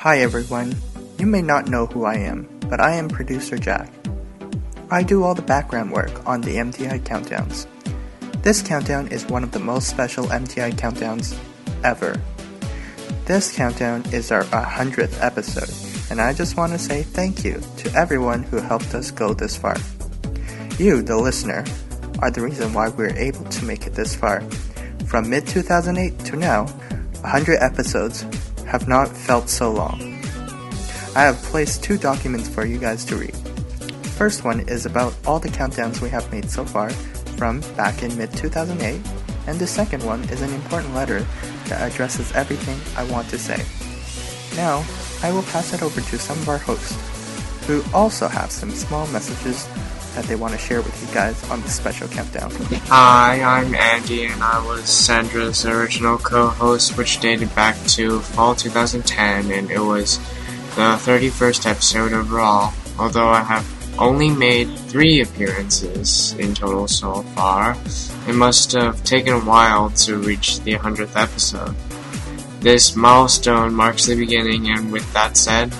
Hi everyone. You may not know who I am, but I am producer Jack. I do all the background work on the MTI countdowns. This countdown is one of the most special MTI countdowns ever. This countdown is our 100th episode, and I just want to say thank you to everyone who helped us go this far. You, the listener, are the reason why we're able to make it this far. From mid 2008 to now, 100 episodes have not felt so long. I have placed two documents for you guys to read. First one is about all the countdowns we have made so far from back in mid 2008, and the second one is an important letter that addresses everything I want to say. Now, I will pass it over to some of our hosts, who also have some small messages that they want to share with you guys on this special countdown. Hi, I'm Andy, and I was Sandra's original co-host, which dated back to fall 2010, and it was the 31st episode overall. Although I have only made three appearances in total so far, it must have taken a while to reach the 100th episode. This milestone marks the beginning, and with that said,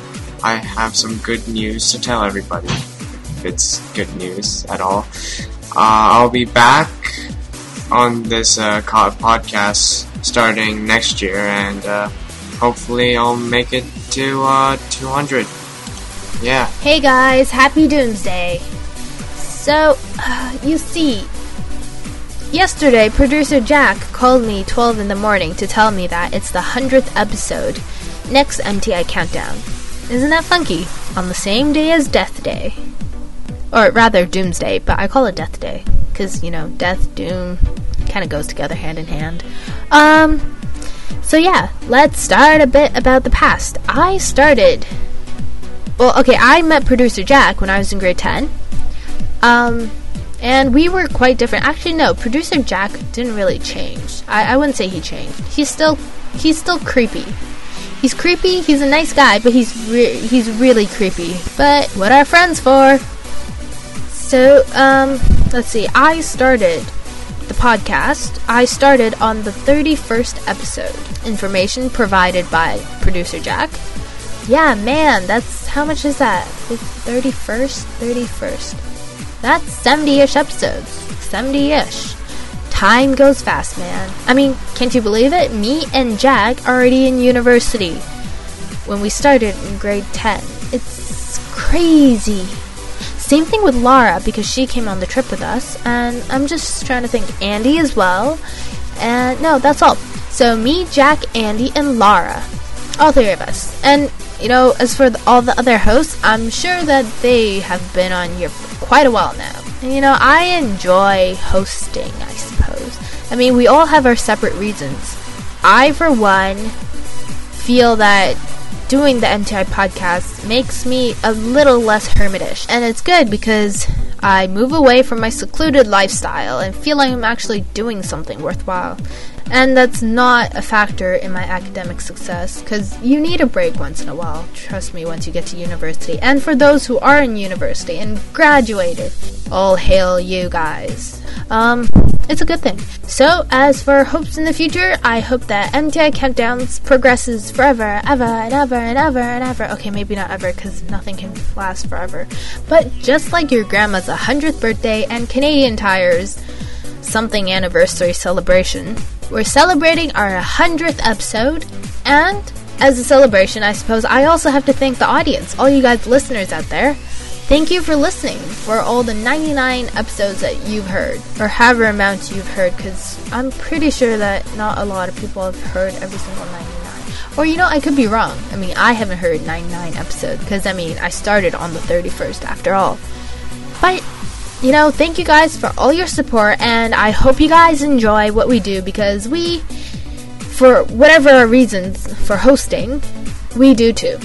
I have some good news to tell everybody if it's good news at all. Uh, I'll be back on this uh, podcast starting next year, and uh, hopefully I'll make it to uh, 200. Yeah. Hey guys, happy Doomsday. So, uh, you see, yesterday producer Jack called me 12 in the morning to tell me that it's the 100th episode, next MTI countdown. Isn't that funky? On the same day as Death Day. Or rather, Doomsday, but I call it Death Day. Because, you know, death, doom, kind of goes together hand in hand. Um, so yeah, let's start a bit about the past. I started. Well, okay, I met producer Jack when I was in grade 10. Um, and we were quite different. Actually, no, producer Jack didn't really change. I, I wouldn't say he changed. He's still, he's still creepy. He's creepy. He's a nice guy, but he's re- he's really creepy. But what are friends for? So, um, let's see. I started the podcast. I started on the 31st episode. Information provided by producer Jack. Yeah, man, that's how much is that? 31st? 31st. That's 70 ish episodes. 70 ish. Time goes fast, man. I mean, can't you believe it? Me and Jack already in university when we started in grade 10. It's crazy. Same thing with Lara because she came on the trip with us, and I'm just trying to think Andy as well. And no, that's all. So me, Jack, Andy, and Lara, all three of us. And you know, as for the, all the other hosts, I'm sure that they have been on here for quite a while now. And you know, I enjoy hosting, I suppose. I mean, we all have our separate reasons. I, for one, feel that doing the MTI podcast makes me a little less hermitish. And it's good because I move away from my secluded lifestyle and feel like I'm actually doing something worthwhile. And that's not a factor in my academic success because you need a break once in a while. Trust me, once you get to university. And for those who are in university and graduated, all hail you guys. Um, it's a good thing. So, as for hopes in the future, I hope that MTI Countdowns progresses forever, ever, and ever, and ever, and ever. Okay, maybe not ever, because nothing can last forever. But just like your grandma's 100th birthday and Canadian Tire's something anniversary celebration, we're celebrating our 100th episode, and as a celebration, I suppose I also have to thank the audience, all you guys listeners out there. Thank you for listening for all the 99 episodes that you've heard, or however amount you've heard, because I'm pretty sure that not a lot of people have heard every single 99. Or, you know, I could be wrong. I mean, I haven't heard 99 episodes, because, I mean, I started on the 31st after all. But, you know, thank you guys for all your support, and I hope you guys enjoy what we do, because we, for whatever reasons for hosting, we do too.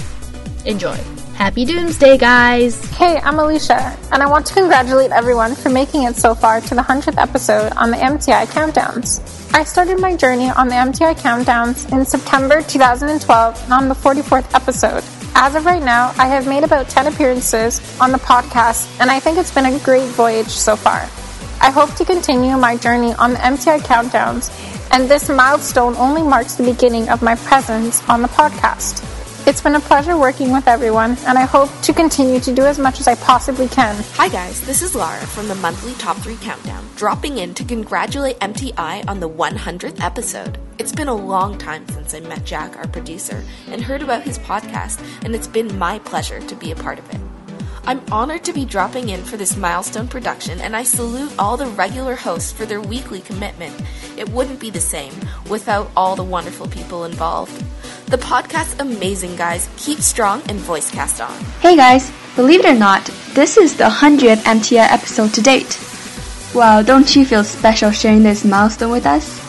Enjoy. Happy Doomsday, guys! Hey, I'm Alicia, and I want to congratulate everyone for making it so far to the 100th episode on the MTI Countdowns. I started my journey on the MTI Countdowns in September 2012 and on the 44th episode. As of right now, I have made about 10 appearances on the podcast, and I think it's been a great voyage so far. I hope to continue my journey on the MTI Countdowns, and this milestone only marks the beginning of my presence on the podcast. It's been a pleasure working with everyone, and I hope to continue to do as much as I possibly can. Hi guys, this is Lara from the monthly Top 3 Countdown, dropping in to congratulate MTI on the 100th episode. It's been a long time since I met Jack, our producer, and heard about his podcast, and it's been my pleasure to be a part of it. I'm honored to be dropping in for this milestone production, and I salute all the regular hosts for their weekly commitment. It wouldn't be the same without all the wonderful people involved. The podcast's amazing, guys. Keep strong and voice cast on. Hey guys, believe it or not, this is the 100th MTI episode to date. Wow, don't you feel special sharing this milestone with us?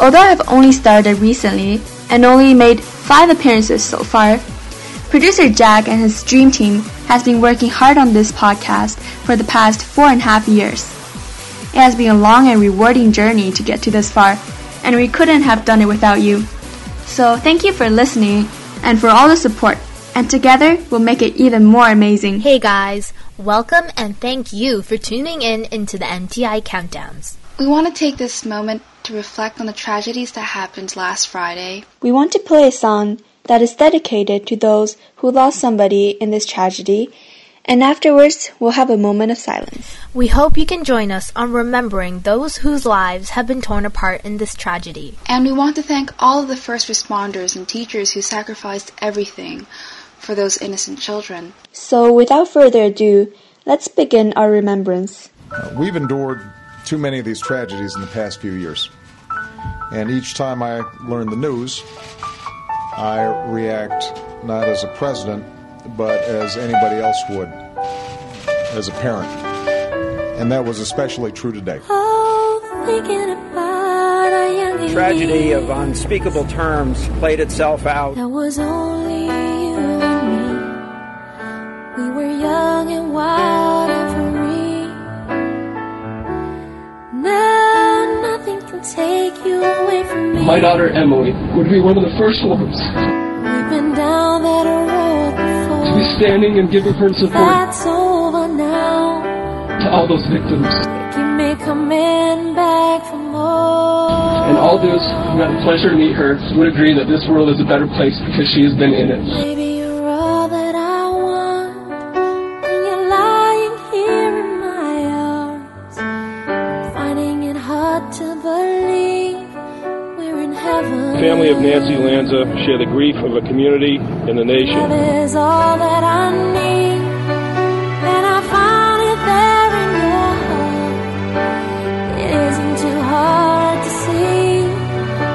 Although I've only started recently and only made 5 appearances so far, producer Jack and his dream team has been working hard on this podcast for the past four and a half years. It has been a long and rewarding journey to get to this far, and we couldn't have done it without you. So thank you for listening and for all the support, and together we'll make it even more amazing. Hey guys, welcome and thank you for tuning in into the MTI Countdowns. We want to take this moment to reflect on the tragedies that happened last Friday. We want to play a song that is dedicated to those who lost somebody in this tragedy, and afterwards we'll have a moment of silence. We hope you can join us on remembering those whose lives have been torn apart in this tragedy. And we want to thank all of the first responders and teachers who sacrificed everything for those innocent children. So, without further ado, let's begin our remembrance. Uh, we've endured too many of these tragedies in the past few years. And each time I learn the news, I react not as a president, but as anybody else would, as a parent. And that was especially true today. Tragedy of unspeakable terms played itself out. That was only you and me. We were young and wild My daughter Emily would be one of the first ones We've been down that road before. to be standing and giving her support That's over now. to all those victims. Keep me coming back for more. And all those who had the pleasure to meet her would agree that this world is a better place because she has been in it. Family of Nancy Lanza share the grief of a community and the nation. Love is all that I need, and I found it there in your heart. It isn't too hard to see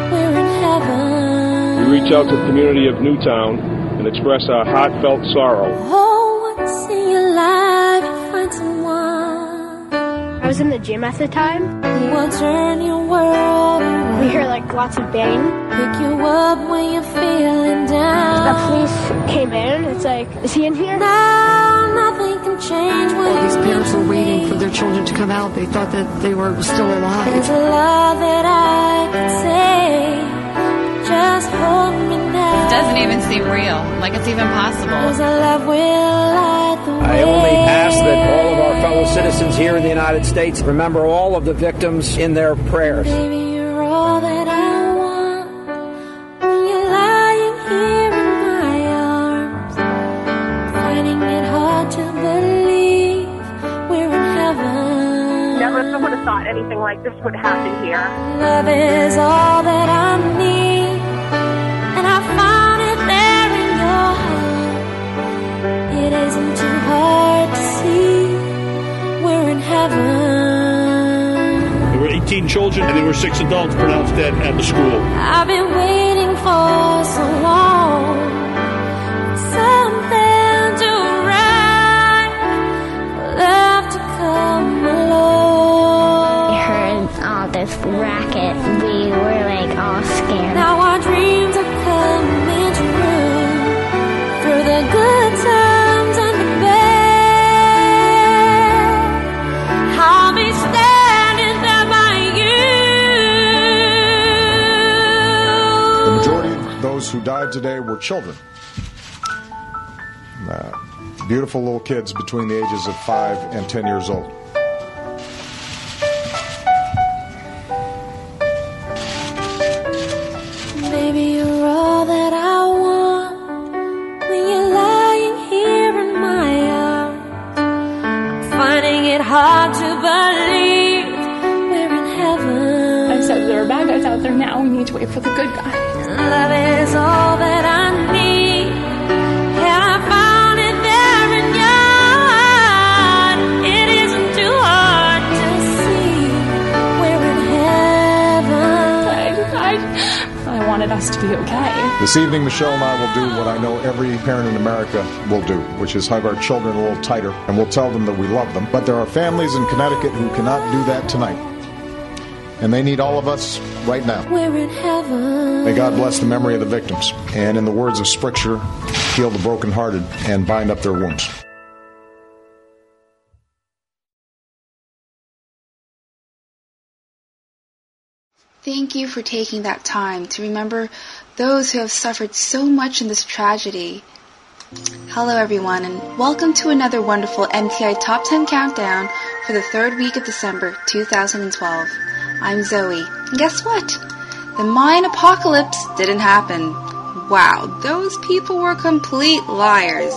we're in heaven. We reach out to the community of Newtown and express our heartfelt sorrow. Oh, once in your life you find someone I was in the gym at the time. who will turn your world. We hear like lots of bang. Pick you up when you're feeling down. The police came in. It's like, is he in here? Now nothing can change All these parents were waiting for their children to come out. They thought that they were still There's alive. a love that I can say. Just hold me now. It doesn't even seem real. Like it's even possible. Cause our love will light the way. I only ask that all of our fellow citizens here in the United States remember all of the victims in their prayers. Baby, thought anything like this would happen here. Love is all that I need, and I found it there in your heart. It isn't too hard to see we're in heaven. There were 18 children and there were six adults pronounced dead at the school. today were children. Uh, beautiful little kids between the ages of five and ten years old. hard to believe we're in heaven. I said there are bad guys out there now. We need to wait for the good guys. Love is all. Us to be okay. This evening, Michelle and I will do what I know every parent in America will do, which is hug our children a little tighter, and we'll tell them that we love them. But there are families in Connecticut who cannot do that tonight. And they need all of us right now. We're in heaven. May God bless the memory of the victims, and in the words of Scripture, heal the brokenhearted and bind up their wounds. Thank you for taking that time to remember those who have suffered so much in this tragedy. Hello, everyone, and welcome to another wonderful MTI Top 10 Countdown for the third week of December 2012. I'm Zoe, and guess what? The Mayan apocalypse didn't happen. Wow, those people were complete liars.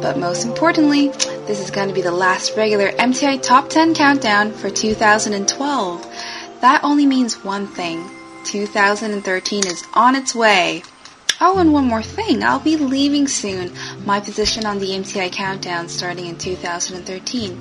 But most importantly, this is going to be the last regular MTI Top 10 Countdown for 2012. That only means one thing 2013 is on its way. Oh, and one more thing I'll be leaving soon my position on the MTI Countdown starting in 2013.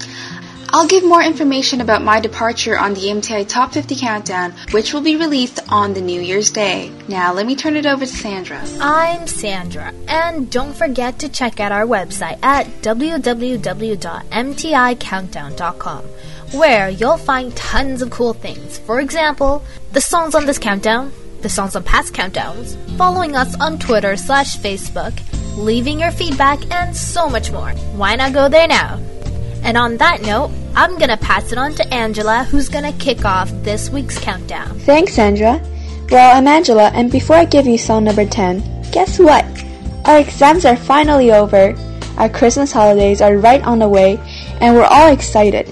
I'll give more information about my departure on the MTI Top 50 Countdown, which will be released on the New Year's Day. Now, let me turn it over to Sandra. I'm Sandra, and don't forget to check out our website at www.mticountdown.com, where you'll find tons of cool things. For example, the songs on this countdown, the songs on past countdowns, following us on Twitter slash Facebook, leaving your feedback, and so much more. Why not go there now? And on that note, I'm gonna pass it on to Angela, who's gonna kick off this week's countdown. Thanks, Sandra. Well, I'm Angela, and before I give you song number 10, guess what? Our exams are finally over, our Christmas holidays are right on the way, and we're all excited.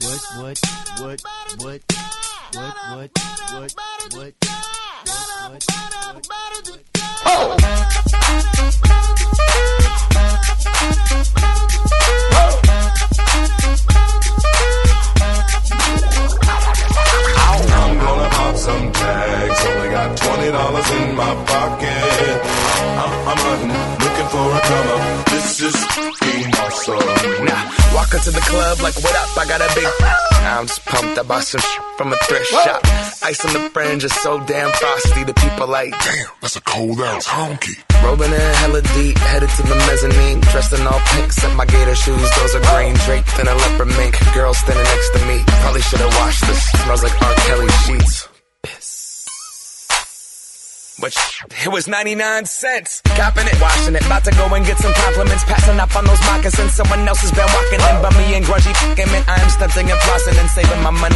what, what, what, what, what, what, what, I'm some tags. Only got twenty dollars in my pocket. I'm, I'm hunting, looking for a come up. This is being awesome. Now, walk into the club like, what up? I got a big. I'm just pumped. I bought some sh- from a thrift shop. Ice on the fringe is so damn frosty. The people like, damn, that's a cold ass honky. Rolling in hella deep, headed to the mezzanine. Dressed in all pink, set my gator shoes. Those are green, draped in a leopard mink. Girl standing next to me. Probably should have washed this. Smells like R. Kelly sheets. But it was 99 cents. Copping it, washing it. About to go and get some compliments. Passing up on those moccasins. Someone else has been walking in. But me and grungy fucking man. I am stunting and flossing and saving my money.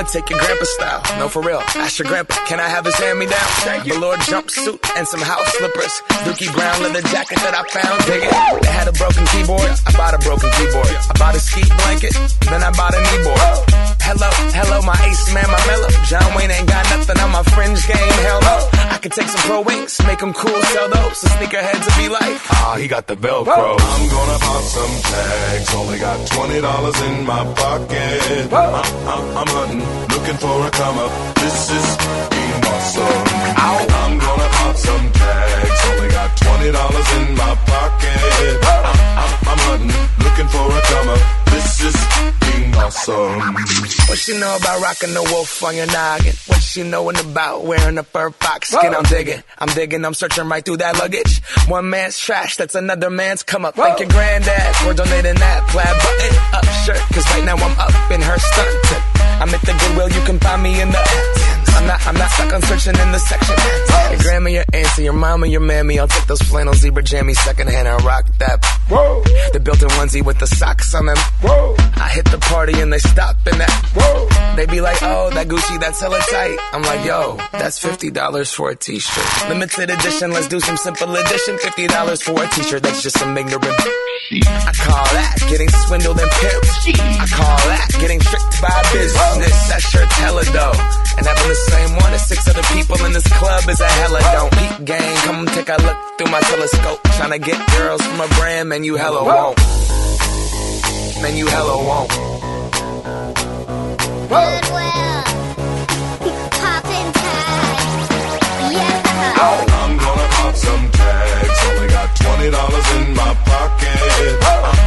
I'ma take your grandpa style. No, for real. Ask your grandpa. Can I have his hand me down? Velour jumpsuit and some house slippers. Dookie brown leather jacket that I found. Dig it. They had a broken keyboard. I bought a broken keyboard. I bought a ski blanket. Then I bought a kneeboard. Hello, hello, my ace man, my mellow. John Wayne ain't got nothing on my fringe game. Hell no. I could take some pro wings, make them cool, sell those. So sneakerheads will be like, ah, he got the Velcro. I'm gonna pop some tags. Only got twenty dollars in my pocket. I'm, I'm, I'm hunting, looking for a come up. This is being awesome. I'm gonna pop some tags. Only got twenty dollars in my pocket. I'm, I'm, I'm hunting, looking for a come up. This is being awesome. What she know about rocking the wolf on your noggin? What she knowin' about wearing a fur fox skin? I'm digging, I'm digging, I'm searching right through that luggage. One man's trash, that's another man's come up. Thank your granddad for donating that plaid button up shirt. Cause right now I'm up in her stunt. I'm at the Goodwill, you can find me in the. I'm not, I'm not stuck on searching in the section. Your grandma, your auntie, your mama, your mammy. I'll take those flannel zebra jammies secondhand and rock that Whoa. The built-in onesie with the socks on them. Whoa. I hit the party and they stop in that. Whoa. They be like, oh, that Gucci, that's hella tight. I'm like, yo, that's fifty dollars for a t-shirt. Limited edition, let's do some simple edition. Fifty dollars for a t-shirt, that's just some ignorant. I call that getting swindled and pimped. I call that getting tricked by business. That shirt's hella dough. And having the same one as six other people in this club is a hella don't. Peep gang, come take a look through my telescope. Trying to get girls from a brand, man, you hella won't. Man, you hella won't. I'm gonna pop some tags. Only got twenty dollars in my pocket. I'm,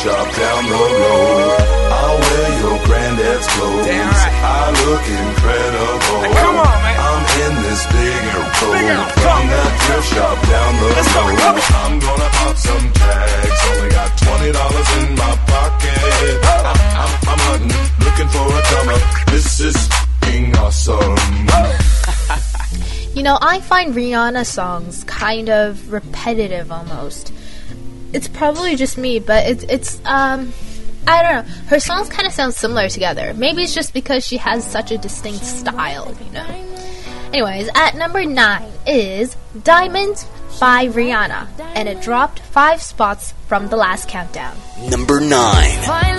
shop down the road. I'll wear your granddad's clothes. I look incredible. come on, man. I'm in this big air coat from that thrift shop down the road. I'm gonna pop some tags. Only got twenty dollars in my pocket. I'm, I'm, I'm hunting, looking for a come up. This is being awesome. You know, I find Rihanna songs kind of repetitive almost. It's probably just me, but it's it's um I don't know. Her songs kind of sound similar together. Maybe it's just because she has such a distinct style, you know. Anyways, at number 9 is Diamonds by Rihanna, and it dropped 5 spots from the last countdown. Number 9.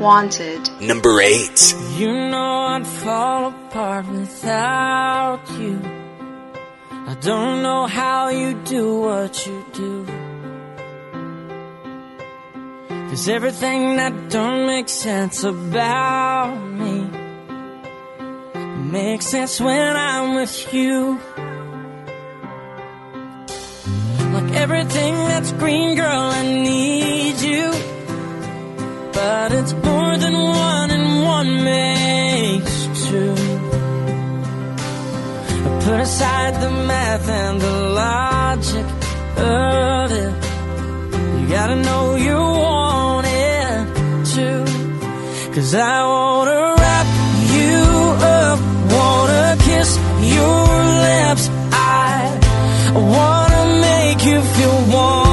Wanted. Number 8. You know I'd fall apart without you. I don't know how you do what you do. There's everything that don't make sense about me. Makes sense when I'm with you. Like everything that's green, girl, I need you. But it's more than one and one makes two. I put aside the math and the logic of it. You gotta know you want it too. Cause I wanna wrap you up Wanna kiss your lips. I wanna make you feel warm.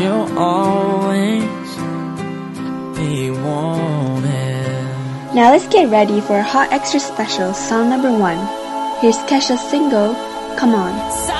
you'll always be wanted. Now let's get ready for a hot extra special, song number one. Here's Kesha's single, Come On.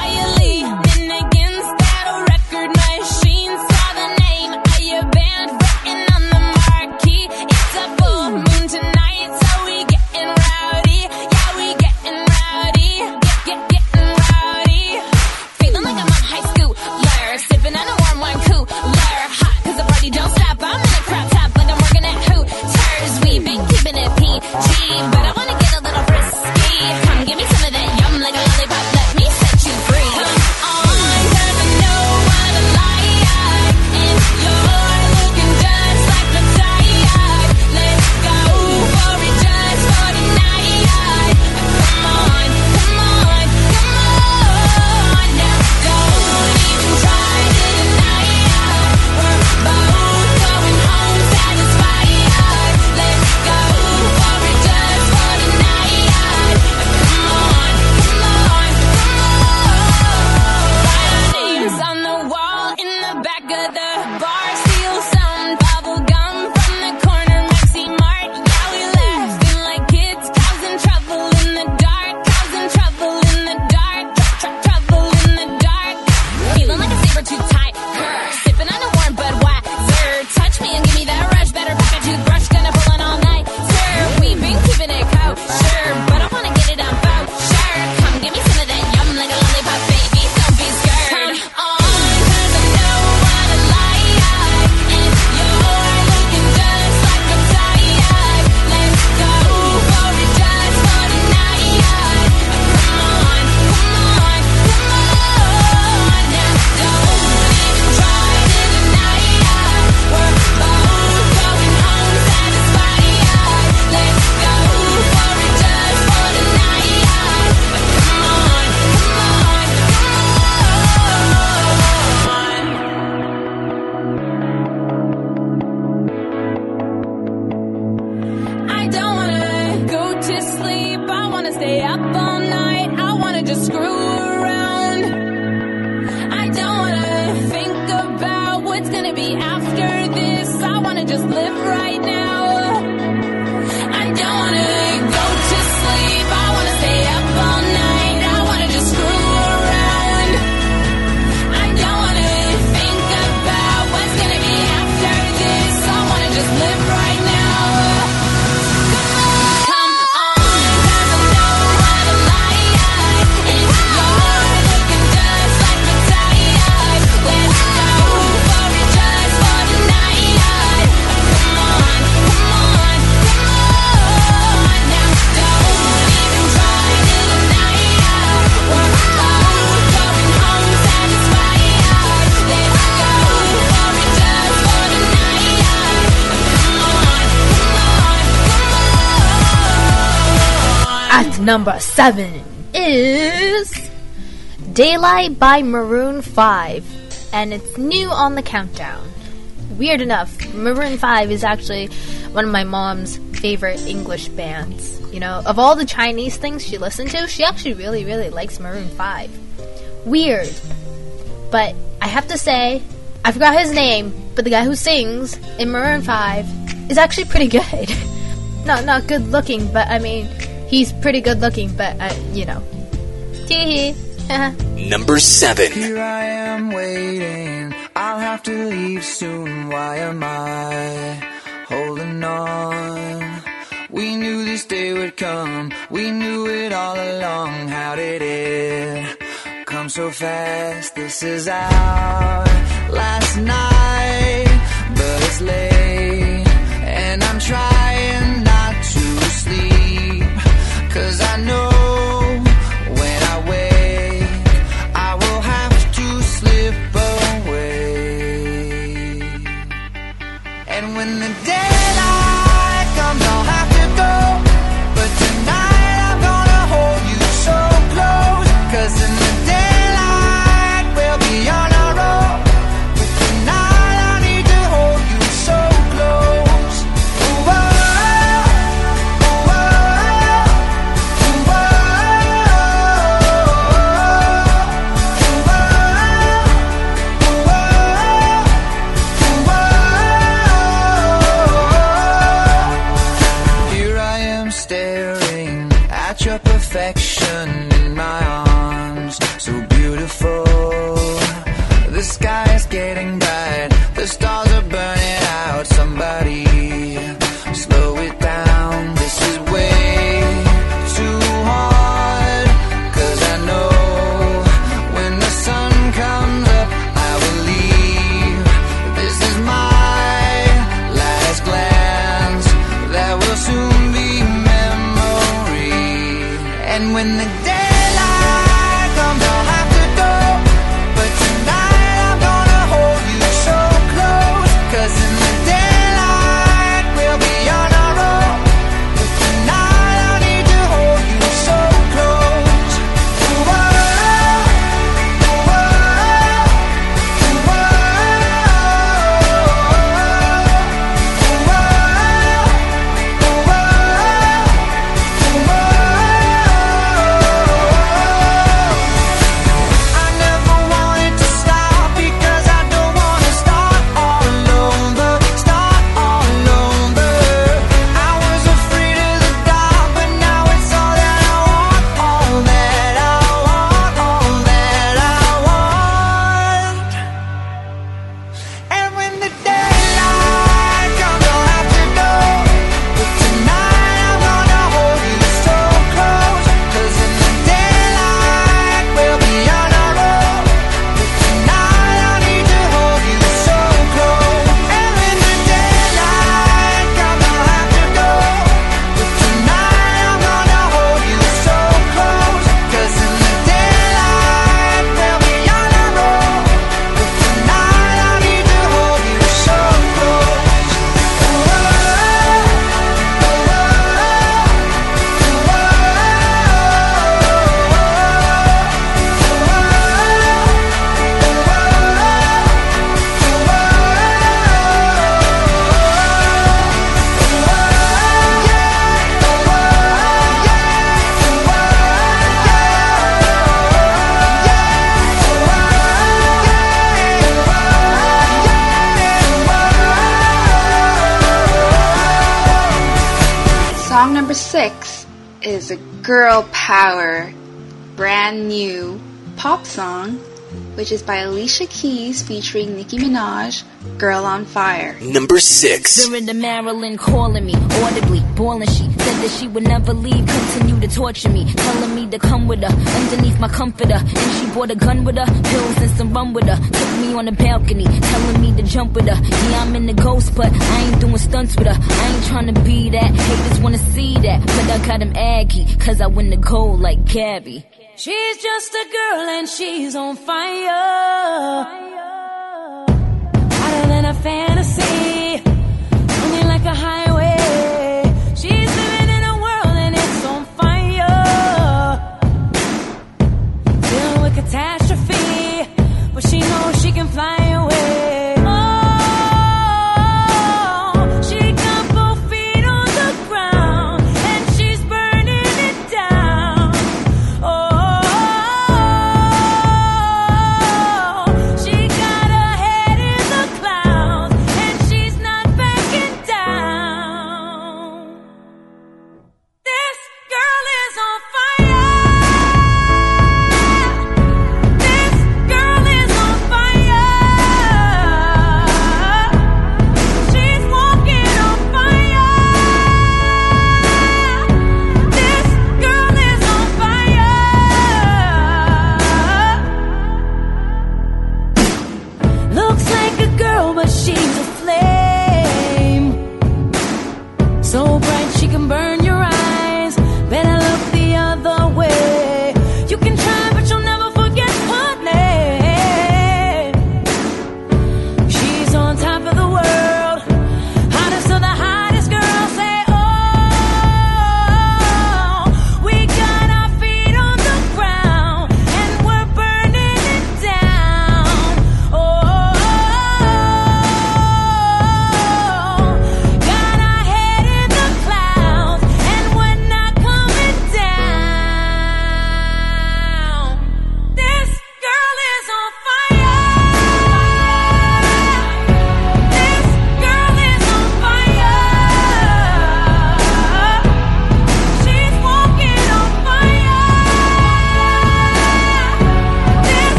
Seven is Daylight by Maroon 5, and it's new on the countdown. Weird enough, Maroon 5 is actually one of my mom's favorite English bands. You know, of all the Chinese things she listened to, she actually really, really likes Maroon 5. Weird. But I have to say, I forgot his name, but the guy who sings in Maroon 5 is actually pretty good. not not good looking, but I mean, he's pretty good looking, but uh, you know. Tee Number seven. Here I am waiting. I'll have to leave soon. Why am I holding on? We knew this day would come. We knew it all along. How did it come so fast? This is our last night, but it's late, and I'm trying Cause I know Alicia Keys featuring Nicki Minaj, Girl on Fire. Number six. Surrender Marilyn calling me audibly, boiling. She said that she would never leave, continue to torture me, telling me to come with her underneath my comforter. And she brought a gun with her, pills and some rum with her. Took me on the balcony, telling me to jump with her. Yeah, I'm in the ghost, but I ain't doing stunts with her. I ain't trying to be that. Haters wanna see that, but I got him aggy, cause I win the gold like Gabby. She's just a girl and she's on fire. Hotter than a fantasy.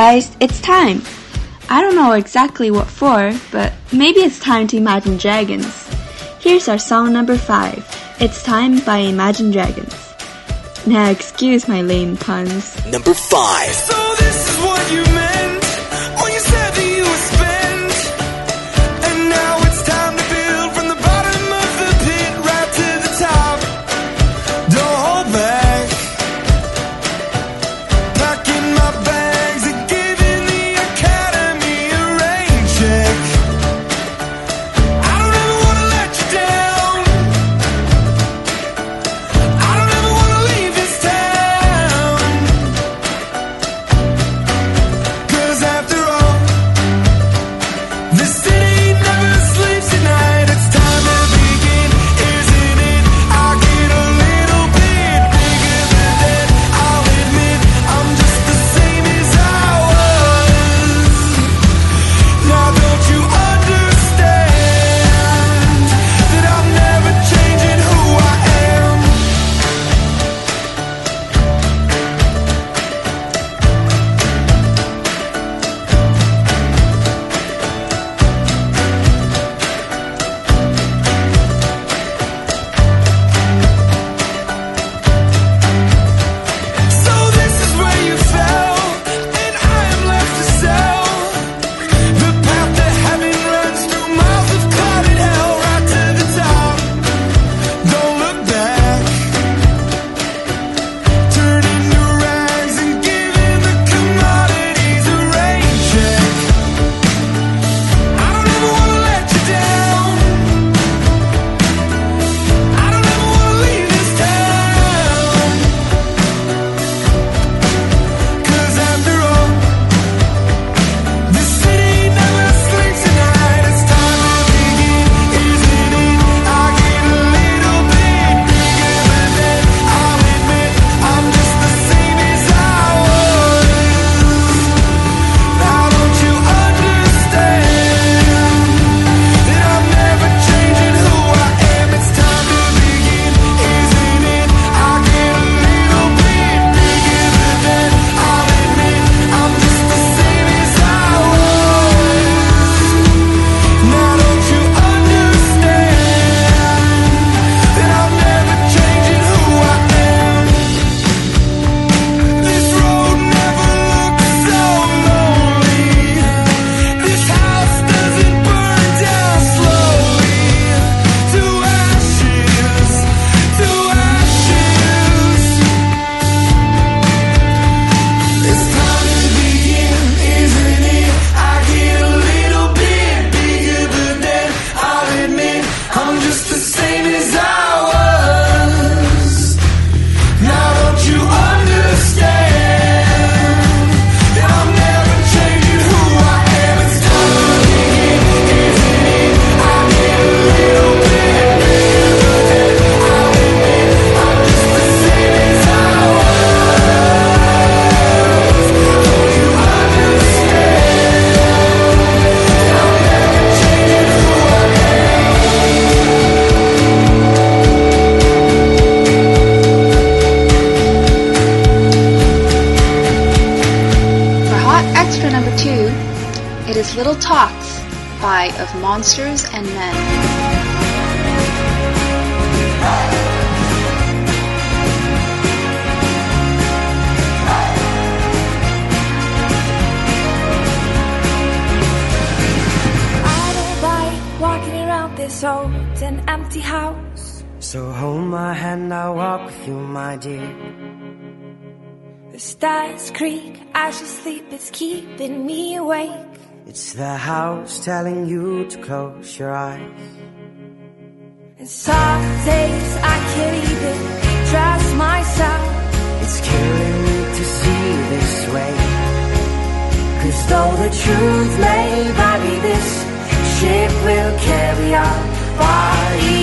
Guys, it's time. I don't know exactly what for, but maybe it's time to Imagine Dragons. Here's our song number 5 It's Time by Imagine Dragons. Now, excuse my lame puns. Number 5. So Of Monsters and Men. I don't like walking around this old and empty house. So hold my hand, I'll walk with you, my dear. The stars creak as you sleep, it's keeping me awake. It's the house telling you to close your eyes. And some days I can't even trust myself. It's killing me to see this way. Cause though the truth may vary, this ship will carry our bodies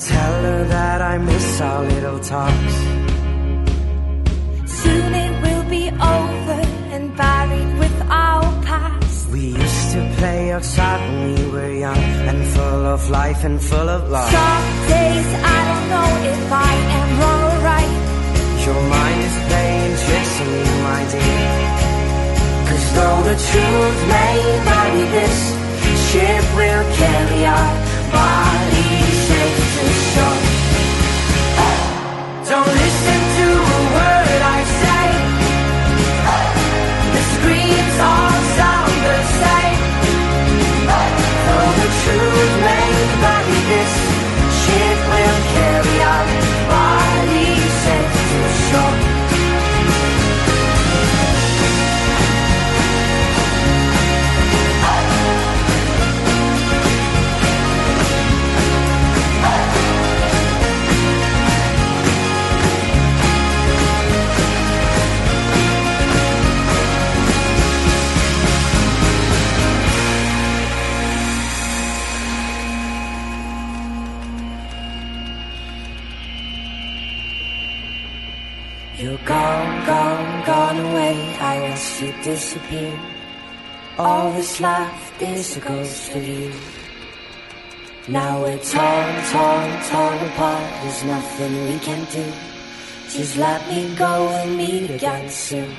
tell her that I miss our little talks. Soon it will be over and buried with our past. We used to play outside when we were young and full of life and full of love. Some days I don't know if I am wrong or right. Your mind is playing tricks on me, my dear. Cause though the truth may vary, this ship will carry our bodies ghost of you. Now we're torn, torn, torn apart. There's nothing we can do. Just let me go and meet again soon.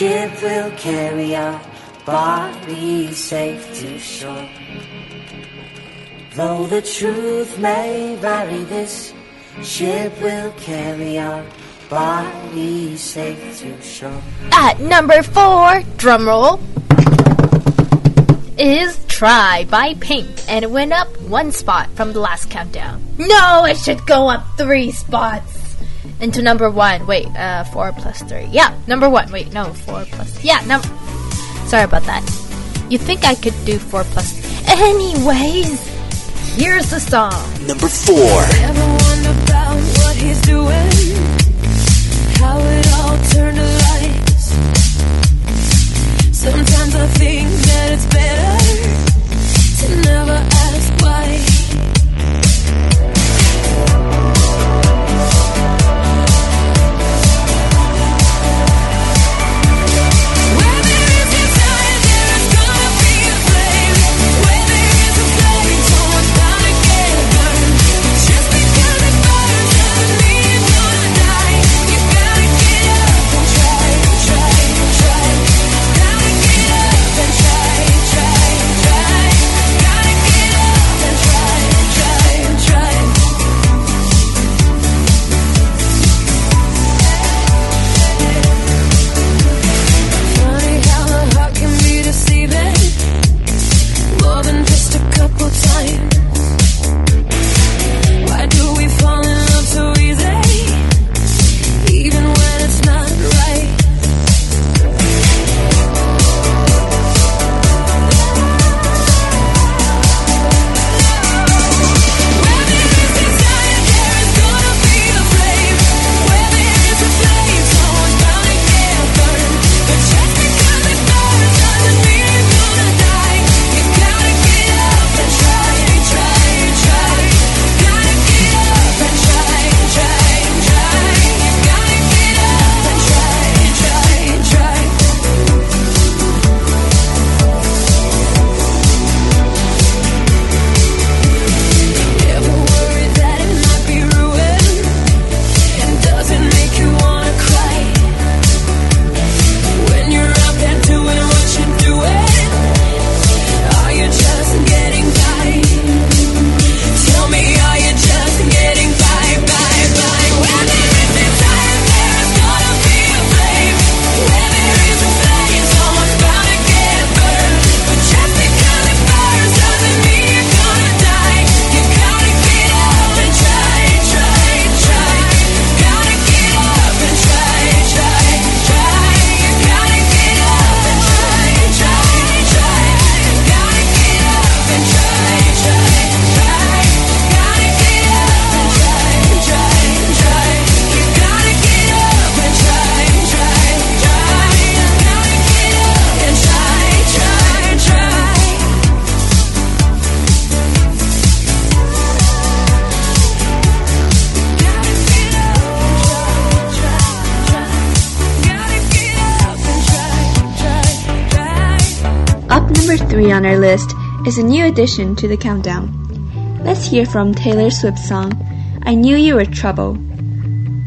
Ship will carry our bodies safe to shore. Though the truth may vary, this ship will carry our bodies safe to shore. At number four, drumroll, is Try by Pink, and it went up one spot from the last countdown. No, it should go up three spots into number one. Wait, uh, four plus three. Yeah, number one. Wait, no, four plus. Yeah, number. Sorry about that. You think I could do four plus? Anyways, here's the song. Number four. Ever about what he's doing? How it all turned to lights. Sometimes I think that it's better to never on our list is a new addition to the countdown. Let's hear from Taylor Swift's song, I Knew You Were Trouble.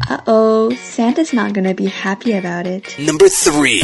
Uh oh, Santa's not gonna be happy about it. Number three.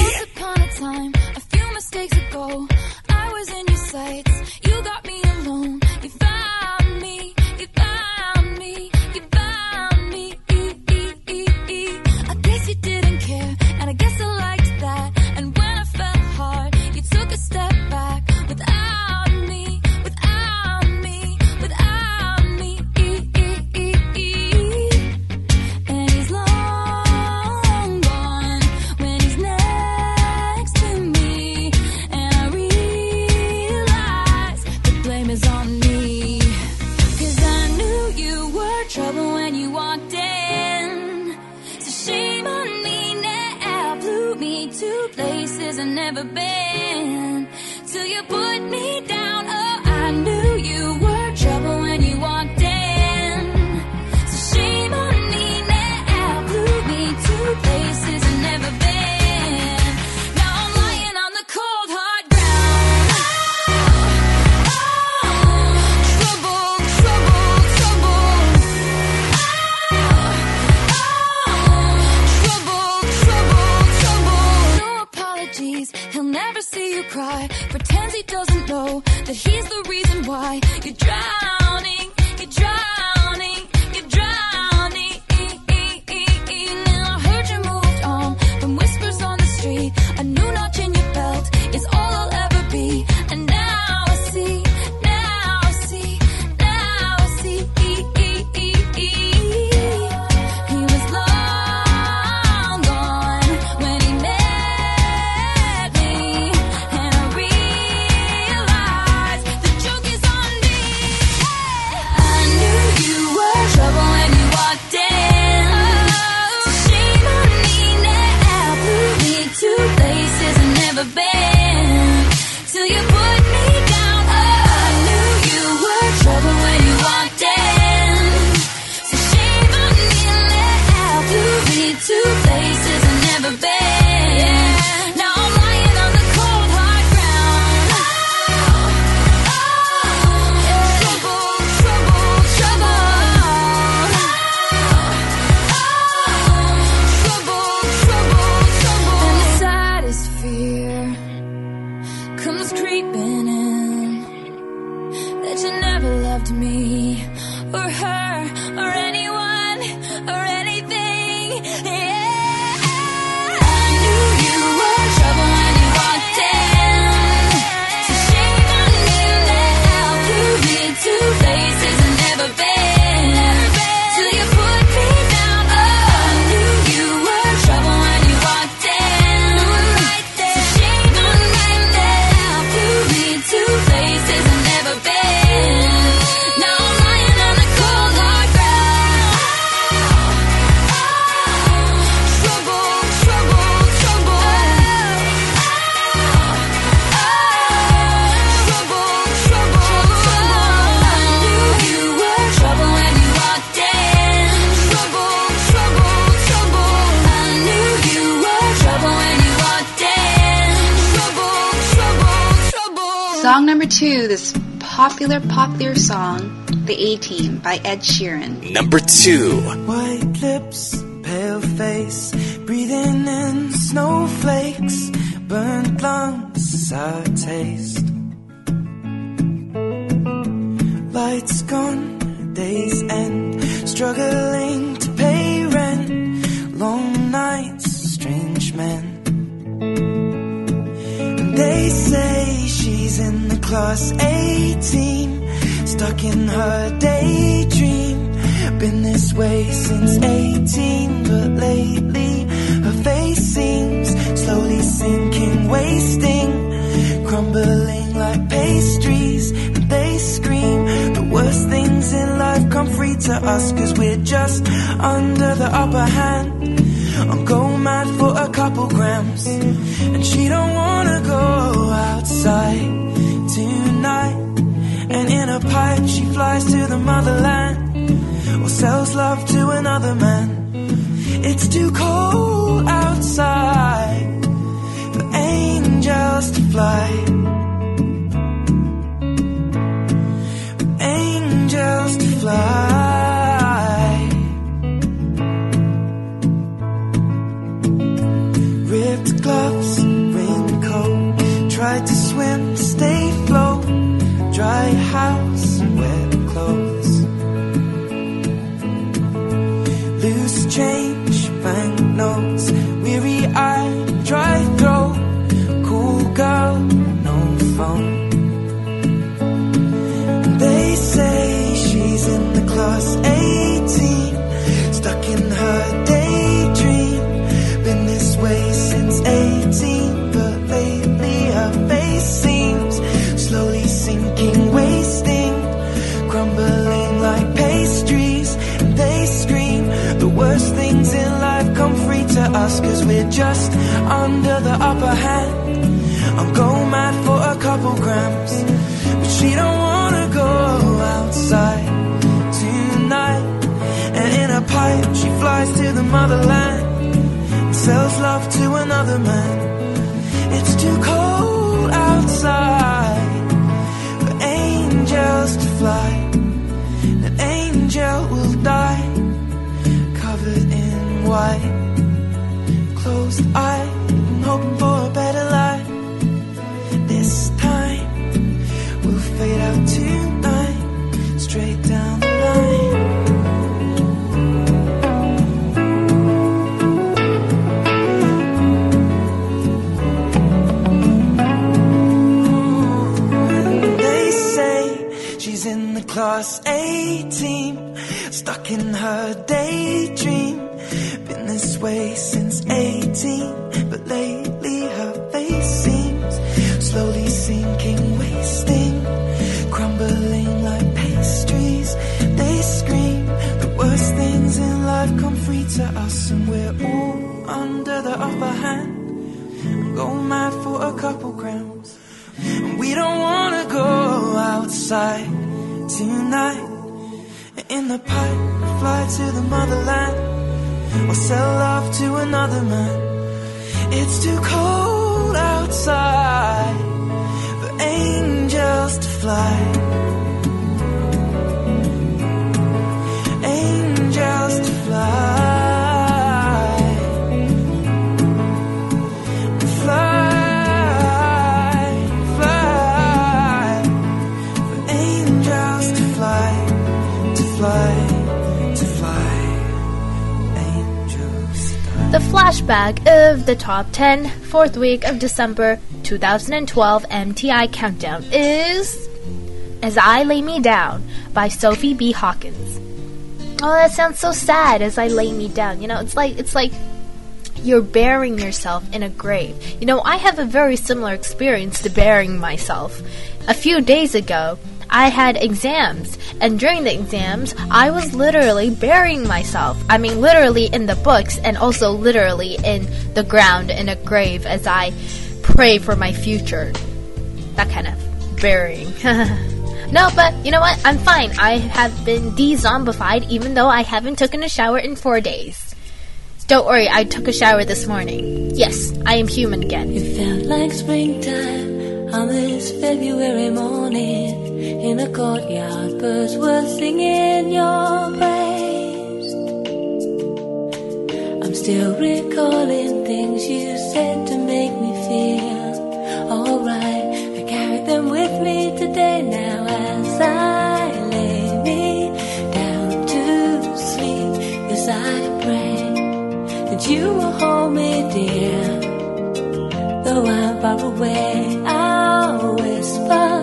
Ed Sheeran. since 18, but lately her face seems slowly sinking, wasting, crumbling like pastries. And they scream the worst things in life come free to us, cause we're just under the upper hand. I'm going mad for a couple grams, and she don't wanna go outside tonight. And in a pipe, she flies to the motherland sells love to another man. It's too cold outside for angels to fly. For angels to fly. Us, cause we're just under the upper hand. I'm going mad for a couple grams, but she don't wanna go outside tonight. And in a pipe, she flies to the motherland and sells love to another man. It's too cold outside for angels to fly. An angel will die covered in white. Closed eye, I'm hoping for a better life. This time we'll fade out tonight, straight down the line. They say she's in the class 18, stuck in her daydream. Been this way since 18, but lately her face seems slowly sinking, wasting, crumbling like pastries. They scream the worst things in life come free to us, and we're all under the upper hand. Go mad for a couple grams. And we don't wanna go outside tonight. In the pipe, fly to the motherland. Or sell love to another man. It's too cold outside for angels to fly. Angels to. Fly, flashback of the top 10, fourth week of December 2012 MTI Countdown is As I Lay Me Down by Sophie B. Hawkins. Oh, that sounds so sad as I lay me down. You know, it's like it's like you're burying yourself in a grave. You know, I have a very similar experience to burying myself. A few days ago, I had exams, and during the exams, I was literally burying myself. I mean, literally in the books, and also literally in the ground in a grave as I pray for my future. That kind of burying. no, but you know what? I'm fine. I have been de zombified even though I haven't taken a shower in four days. Don't worry, I took a shower this morning. Yes, I am human again. It felt like springtime on this February morning in a courtyard. Birds were singing your praise. I'm still recalling things you said to make me feel alright. I carry them with me today now as I lay me down to sleep. Yes, I pray that you will hold me dear. Though I'm far away, I'll whisper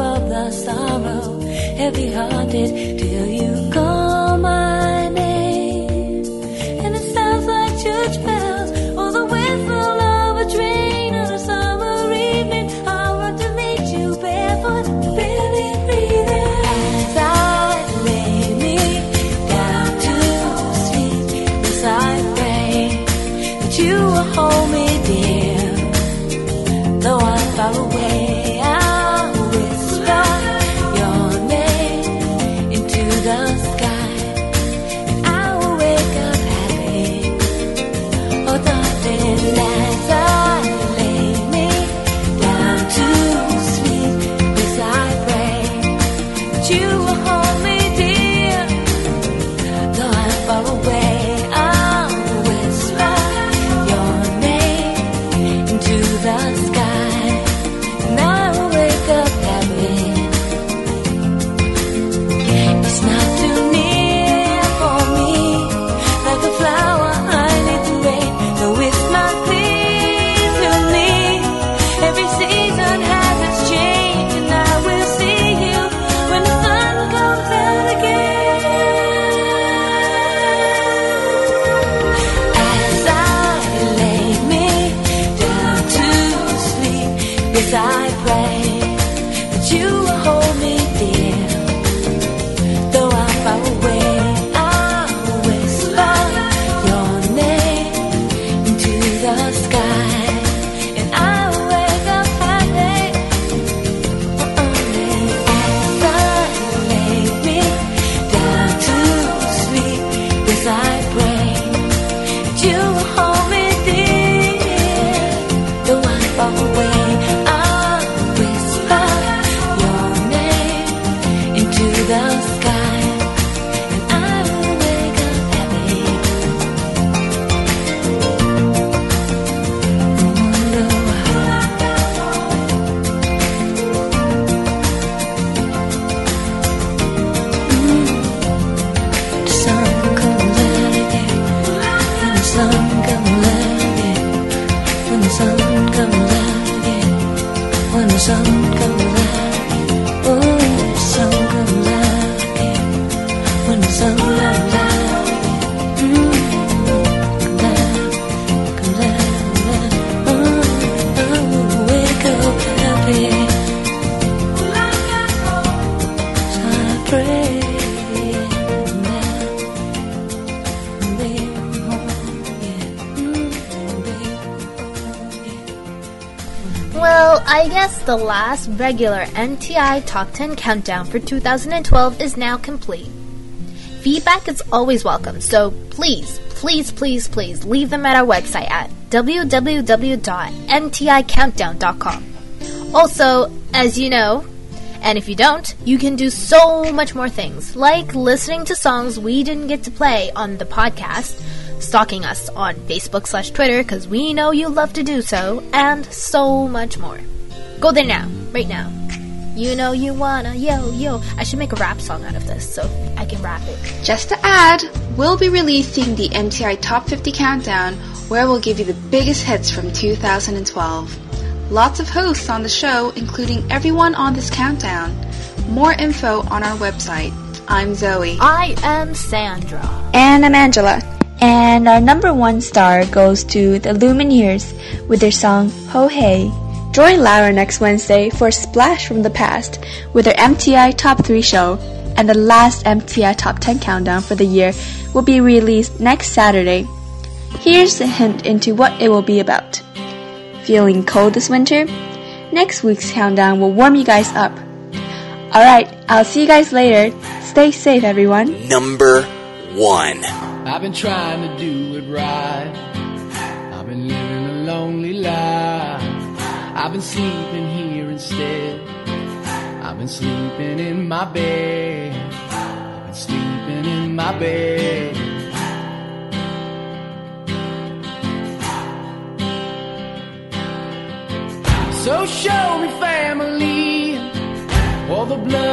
above the sorrow. Heavy hearted you were home. Well, I guess the last regular MTI Top 10 countdown for 2012 is now complete. Feedback is always welcome, so please, please, please, please leave them at our website at www.mticountdown.com. Also, as you know, and if you don't, you can do so much more things, like listening to songs we didn't get to play on the podcast, stalking us on Facebook slash Twitter, because we know you love to do so, and so much more. Go there now, right now. You know you wanna, yo, yo. I should make a rap song out of this so I can rap it. Just to add, we'll be releasing the MTI Top 50 Countdown, where we'll give you the biggest hits from 2012. Lots of hosts on the show, including everyone on this countdown. More info on our website. I'm Zoe. I am Sandra. And I'm Angela. And our number one star goes to the Lumineers with their song Ho Hey. Join Lara next Wednesday for a splash from the past with their MTI Top 3 show. And the last MTI Top 10 countdown for the year will be released next Saturday. Here's a hint into what it will be about. Feeling cold this winter? Next week's countdown will warm you guys up. Alright, I'll see you guys later. Stay safe, everyone. Number one. I've been trying to do it right. I've been living a lonely life. I've been sleeping here instead. I've been sleeping in my bed. I've been sleeping in my bed. So show me family, all the blood